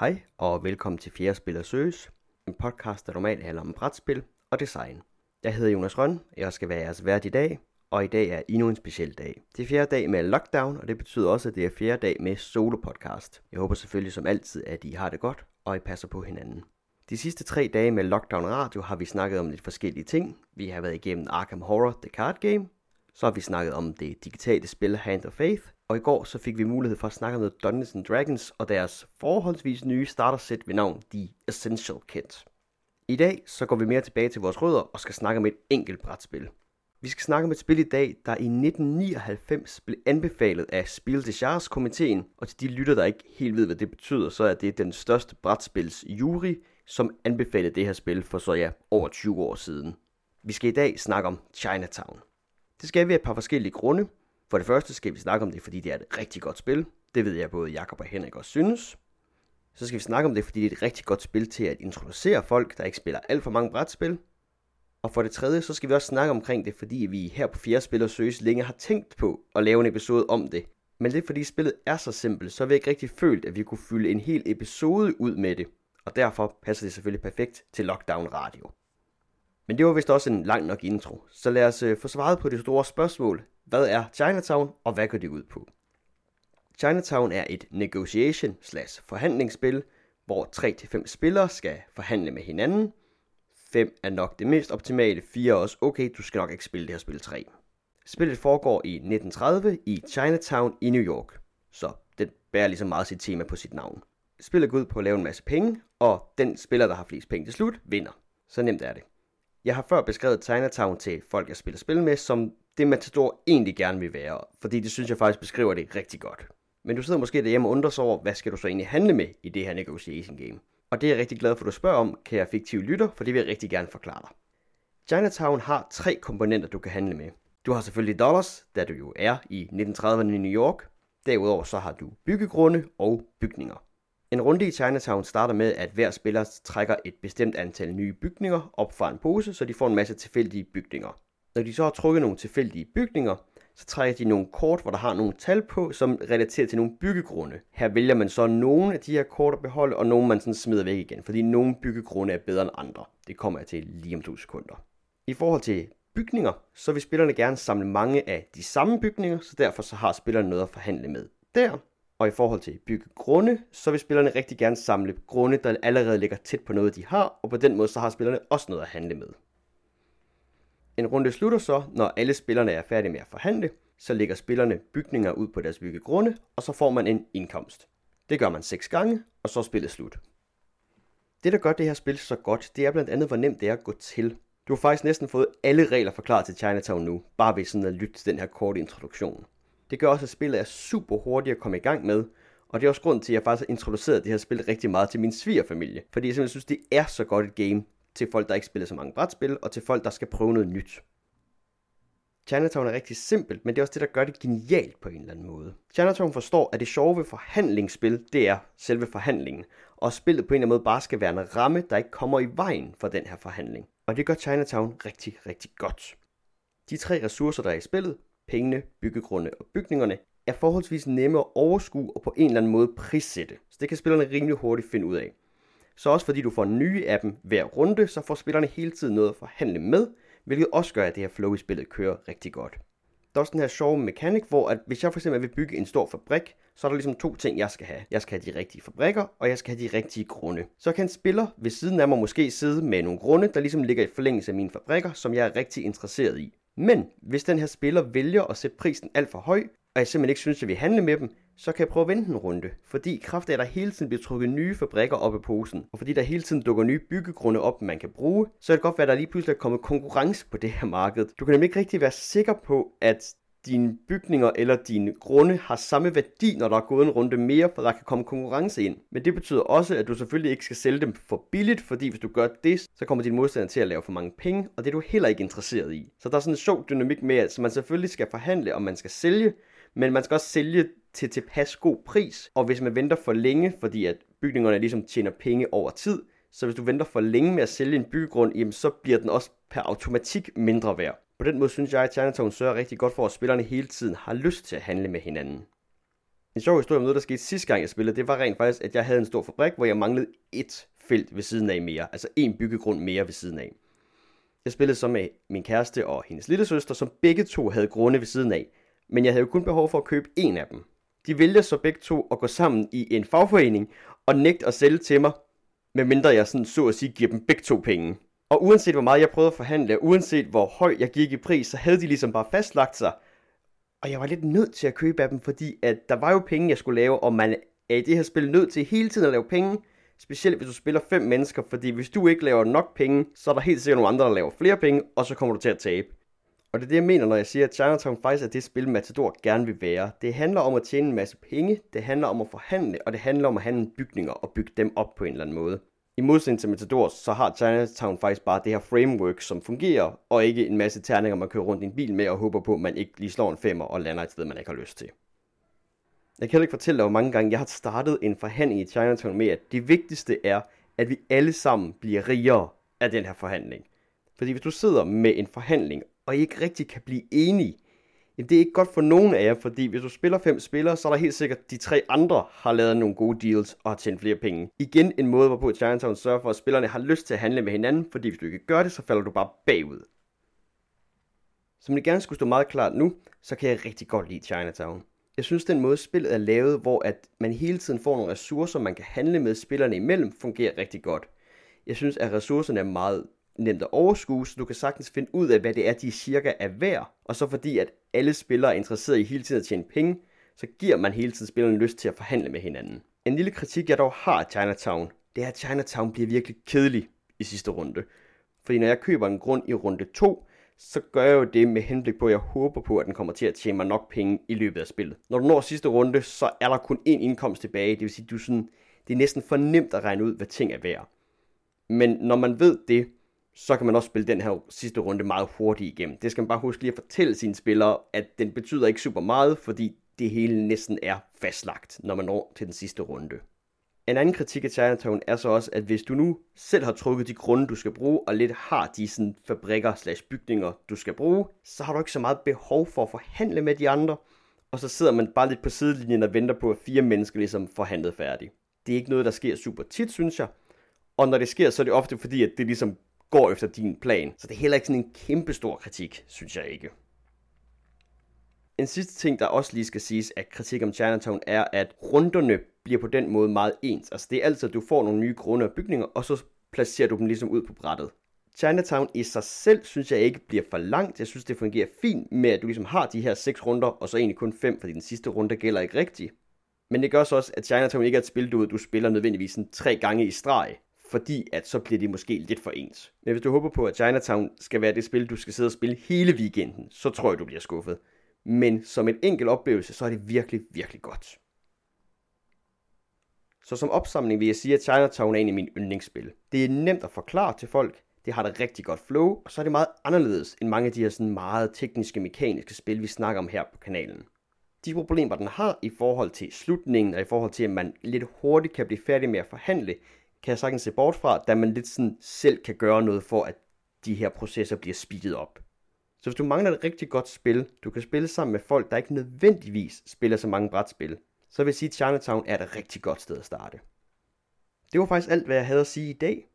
Hej og velkommen til Fjerde Spiller Søges, en podcast, der normalt handler om brætspil og design. Jeg hedder Jonas Røn, jeg skal være jeres vært i dag, og i dag er endnu en speciel dag. Det er fjerde dag med lockdown, og det betyder også, at det er fjerde dag med solo podcast. Jeg håber selvfølgelig som altid, at I har det godt, og I passer på hinanden. De sidste tre dage med Lockdown Radio har vi snakket om lidt forskellige ting. Vi har været igennem Arkham Horror The Card Game, så har vi snakket om det digitale spil Hand of Faith, og i går så fik vi mulighed for at snakke om Dungeons and Dragons og deres forholdsvis nye startersæt ved navn The Essential Kit. I dag så går vi mere tilbage til vores rødder og skal snakke om et enkelt brætspil. Vi skal snakke om et spil i dag, der i 1999 blev anbefalet af Spil de Chars komiteen, og til de lytter, der ikke helt ved, hvad det betyder, så er det den største brætspils jury, som anbefalede det her spil for så ja, over 20 år siden. Vi skal i dag snakke om Chinatown. Det skal vi af et par forskellige grunde. For det første skal vi snakke om det, fordi det er et rigtig godt spil. Det ved jeg både Jakob og Henrik også synes. Så skal vi snakke om det, fordi det er et rigtig godt spil til at introducere folk, der ikke spiller alt for mange brætspil. Og for det tredje, så skal vi også snakke omkring det, fordi vi her på Fjerde Spil og Søges længe har tænkt på at lave en episode om det. Men det er fordi spillet er så simpelt, så har vi ikke rigtig følt, at vi kunne fylde en hel episode ud med det. Og derfor passer det selvfølgelig perfekt til Lockdown Radio. Men det var vist også en lang nok intro, så lad os øh, få svaret på det store spørgsmål. Hvad er Chinatown, og hvad går det ud på? Chinatown er et negotiation slash forhandlingsspil, hvor 3-5 spillere skal forhandle med hinanden. 5 er nok det mest optimale, 4 er også okay, du skal nok ikke spille det her spil 3. Spillet foregår i 1930 i Chinatown i New York, så det bærer ligesom meget sit tema på sit navn. Spillet går ud på at lave en masse penge, og den spiller, der har flest penge til slut, vinder. Så nemt er det. Jeg har før beskrevet Chinatown til folk, jeg spiller spil med, som det Matador egentlig gerne vil være, fordi det synes jeg faktisk beskriver det rigtig godt. Men du sidder måske derhjemme og undrer sig over, hvad skal du så egentlig handle med i det her negotiation game? Og det er jeg rigtig glad for, at du spørger om, kan jeg fiktive lytter, for det vil jeg rigtig gerne forklare dig. Chinatown har tre komponenter, du kan handle med. Du har selvfølgelig dollars, da du jo er i 1930'erne i New York. Derudover så har du byggegrunde og bygninger. En runde i Chinatown starter med, at hver spiller trækker et bestemt antal nye bygninger op fra en pose, så de får en masse tilfældige bygninger. Når de så har trukket nogle tilfældige bygninger, så trækker de nogle kort, hvor der har nogle tal på, som relaterer til nogle byggegrunde. Her vælger man så nogle af de her kort at beholde, og nogle man sådan smider væk igen, fordi nogle byggegrunde er bedre end andre. Det kommer jeg til lige om to sekunder. I forhold til bygninger, så vil spillerne gerne samle mange af de samme bygninger, så derfor så har spillerne noget at forhandle med der. Og i forhold til bygge grunde, så vil spillerne rigtig gerne samle grunde, der allerede ligger tæt på noget, de har, og på den måde så har spillerne også noget at handle med. En runde slutter så, når alle spillerne er færdige med at forhandle, så lægger spillerne bygninger ud på deres byggegrunde, og så får man en indkomst. Det gør man seks gange, og så er spillet slut. Det, der gør det her spil så godt, det er blandt andet, hvor nemt det er at gå til. Du har faktisk næsten fået alle regler forklaret til Chinatown nu, bare ved sådan at lytte til den her korte introduktion. Det gør også, at spillet er super hurtigt at komme i gang med, og det er også grund til, at jeg faktisk har introduceret det her spil rigtig meget til min svigerfamilie. Fordi jeg simpelthen synes, det er så godt et game til folk, der ikke spiller så mange brætspil, og til folk, der skal prøve noget nyt. Chinatown er rigtig simpelt, men det er også det, der gør det genialt på en eller anden måde. Chinatown forstår, at det sjove ved forhandlingsspil, det er selve forhandlingen, og spillet på en eller anden måde bare skal være en ramme, der ikke kommer i vejen for den her forhandling. Og det gør Chinatown rigtig, rigtig godt. De tre ressourcer, der er i spillet, pengene, byggegrunde og bygningerne, er forholdsvis nemme at overskue og på en eller anden måde prissætte. Så det kan spillerne rimelig hurtigt finde ud af. Så også fordi du får nye af dem hver runde, så får spillerne hele tiden noget at forhandle med, hvilket også gør, at det her flow i spillet kører rigtig godt. Der er også den her sjove mekanik, hvor at hvis jeg for eksempel vil bygge en stor fabrik, så er der ligesom to ting, jeg skal have. Jeg skal have de rigtige fabrikker, og jeg skal have de rigtige grunde. Så kan en spiller ved siden af mig måske sidde med nogle grunde, der ligesom ligger i forlængelse af mine fabrikker, som jeg er rigtig interesseret i. Men hvis den her spiller vælger at sætte prisen alt for høj, og jeg simpelthen ikke synes, at jeg vil handle med dem, så kan jeg prøve at vente en runde. Fordi i kraft af, at der hele tiden bliver trukket nye fabrikker op i posen, og fordi der hele tiden dukker nye byggegrunde op, man kan bruge, så kan det godt være, at der lige pludselig er kommet konkurrence på det her marked. Du kan nemlig ikke rigtig være sikker på, at dine bygninger eller dine grunde har samme værdi, når der er gået en runde mere, for der kan komme konkurrence ind. Men det betyder også, at du selvfølgelig ikke skal sælge dem for billigt, fordi hvis du gør det, så kommer din modstander til at lave for mange penge, og det er du heller ikke interesseret i. Så der er sådan en sjov dynamik med, at man selvfølgelig skal forhandle, om man skal sælge, men man skal også sælge til tilpas god pris. Og hvis man venter for længe, fordi at bygningerne ligesom tjener penge over tid, så hvis du venter for længe med at sælge en byggegrund, jamen så bliver den også per automatik mindre værd. På den måde synes jeg, at Chinatown sørger rigtig godt for, at spillerne hele tiden har lyst til at handle med hinanden. En sjov historie om noget, der skete sidste gang, jeg spillede, det var rent faktisk, at jeg havde en stor fabrik, hvor jeg manglede et felt ved siden af mere. Altså en byggegrund mere ved siden af. Jeg spillede så med min kæreste og hendes lille søster, som begge to havde grunde ved siden af. Men jeg havde jo kun behov for at købe en af dem. De vælger så begge to at gå sammen i en fagforening og nægte at sælge til mig, medmindre jeg sådan så at sige giver dem begge to penge. Og uanset hvor meget jeg prøvede at forhandle, uanset hvor høj jeg gik i pris, så havde de ligesom bare fastlagt sig. Og jeg var lidt nødt til at købe af dem, fordi at der var jo penge, jeg skulle lave, og man er i det her spil nødt til hele tiden at lave penge. Specielt hvis du spiller fem mennesker, fordi hvis du ikke laver nok penge, så er der helt sikkert nogle andre, der laver flere penge, og så kommer du til at tabe. Og det er det, jeg mener, når jeg siger, at Chinatown faktisk er det spil, Matador gerne vil være. Det handler om at tjene en masse penge, det handler om at forhandle, og det handler om at handle bygninger og bygge dem op på en eller anden måde. I modsætning til Matador, så har Chinatown faktisk bare det her framework, som fungerer, og ikke en masse terninger, man kører rundt i en bil med og håber på, at man ikke lige slår en femmer og lander et sted, man ikke har lyst til. Jeg kan ikke fortælle dig, hvor mange gange jeg har startet en forhandling i Chinatown med, at det vigtigste er, at vi alle sammen bliver rigere af den her forhandling. Fordi hvis du sidder med en forhandling, og I ikke rigtig kan blive enige, jamen det er ikke godt for nogen af jer, fordi hvis du spiller fem spillere, så er der helt sikkert de tre andre har lavet nogle gode deals og har tjent flere penge. Igen en måde, hvorpå Chinatown sørger for, at spillerne har lyst til at handle med hinanden, fordi hvis du ikke gør det, så falder du bare bagud. Som det gerne skulle stå meget klart nu, så kan jeg rigtig godt lide Chinatown. Jeg synes, den måde spillet er lavet, hvor at man hele tiden får nogle ressourcer, man kan handle med spillerne imellem, fungerer rigtig godt. Jeg synes, at ressourcerne er meget nemt at overskue, så du kan sagtens finde ud af, hvad det er, de cirka er værd. Og så fordi, at alle spillere er interesseret i hele tiden at tjene penge, så giver man hele tiden spillerne lyst til at forhandle med hinanden. En lille kritik, jeg dog har af Chinatown, det er, at Chinatown bliver virkelig kedelig i sidste runde. Fordi når jeg køber en grund i runde 2, så gør jeg jo det med henblik på, at jeg håber på, at den kommer til at tjene mig nok penge i løbet af spillet. Når du når sidste runde, så er der kun én indkomst tilbage, det vil sige, du sådan, det er næsten for nemt at regne ud, hvad ting er værd. Men når man ved det, så kan man også spille den her sidste runde meget hurtigt igennem. Det skal man bare huske lige at fortælle sine spillere, at den betyder ikke super meget, fordi det hele næsten er fastlagt, når man når til den sidste runde. En anden kritik af Chinatown er så også, at hvis du nu selv har trukket de grunde, du skal bruge, og lidt har de sådan, fabrikker slash bygninger, du skal bruge, så har du ikke så meget behov for at forhandle med de andre, og så sidder man bare lidt på sidelinjen og venter på, at fire mennesker ligesom forhandlet færdigt. Det er ikke noget, der sker super tit, synes jeg. Og når det sker, så er det ofte fordi, at det ligesom går efter din plan. Så det er heller ikke sådan en kæmpe stor kritik, synes jeg ikke. En sidste ting, der også lige skal siges af kritik om Chinatown, er, at runderne bliver på den måde meget ens. Altså det er altid, at du får nogle nye grunde og bygninger, og så placerer du dem ligesom ud på brættet. Chinatown i sig selv, synes jeg ikke bliver for langt. Jeg synes, det fungerer fint med, at du ligesom har de her seks runder, og så egentlig kun fem, fordi den sidste runde gælder ikke rigtigt. Men det gør så også, at Chinatown ikke er et spil, du, du spiller nødvendigvis en tre gange i streg fordi at så bliver det måske lidt for ens. Men hvis du håber på, at Chinatown skal være det spil, du skal sidde og spille hele weekenden, så tror jeg, du bliver skuffet. Men som en enkelt oplevelse, så er det virkelig, virkelig godt. Så som opsamling vil jeg sige, at Chinatown er en af mine yndlingsspil. Det er nemt at forklare til folk, det har et rigtig godt flow, og så er det meget anderledes end mange af de her sådan meget tekniske, mekaniske spil, vi snakker om her på kanalen. De problemer, den har i forhold til slutningen, og i forhold til, at man lidt hurtigt kan blive færdig med at forhandle, kan jeg sagtens se bort fra, da man lidt sådan selv kan gøre noget for, at de her processer bliver speedet op. Så hvis du mangler et rigtig godt spil, du kan spille sammen med folk, der ikke nødvendigvis spiller så mange brætspil, så vil jeg sige, at Chinatown er et rigtig godt sted at starte. Det var faktisk alt, hvad jeg havde at sige i dag.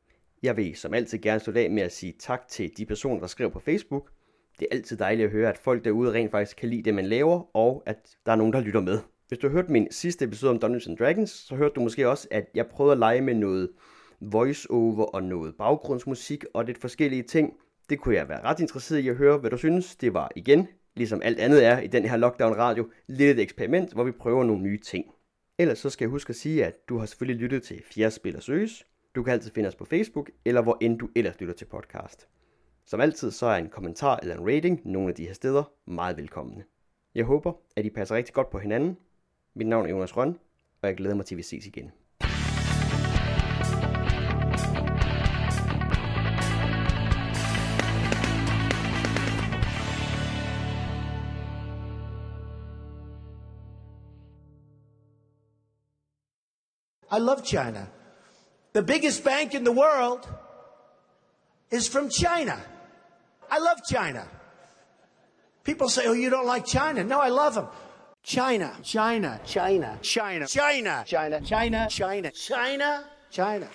Jeg vil som altid gerne slutte af med at sige tak til de personer, der skrev på Facebook. Det er altid dejligt at høre, at folk derude rent faktisk kan lide det, man laver, og at der er nogen, der lytter med. Hvis du har hørt min sidste episode om Dungeons and Dragons, så hørte du måske også, at jeg prøvede at lege med noget voice-over og noget baggrundsmusik og lidt forskellige ting. Det kunne jeg være ret interesseret i at høre, hvad du synes. Det var igen, ligesom alt andet er i den her lockdown radio, lidt et eksperiment, hvor vi prøver nogle nye ting. Ellers så skal jeg huske at sige, at du har selvfølgelig lyttet til Fjerde Spil og Søges. Du kan altid finde os på Facebook, eller hvor end du ellers lytter til podcast. Som altid så er en kommentar eller en rating nogle af de her steder meget velkomne. Jeg håber, at I passer rigtig godt på hinanden, mit navn er Jonas Røn, og jeg glæder mig til, at vi ses igen. I love China. The biggest bank in the world is from China. I love China. People say, oh, you don't like China. No, I love them. China. China. China. China. China. China. China. China. China. China. China.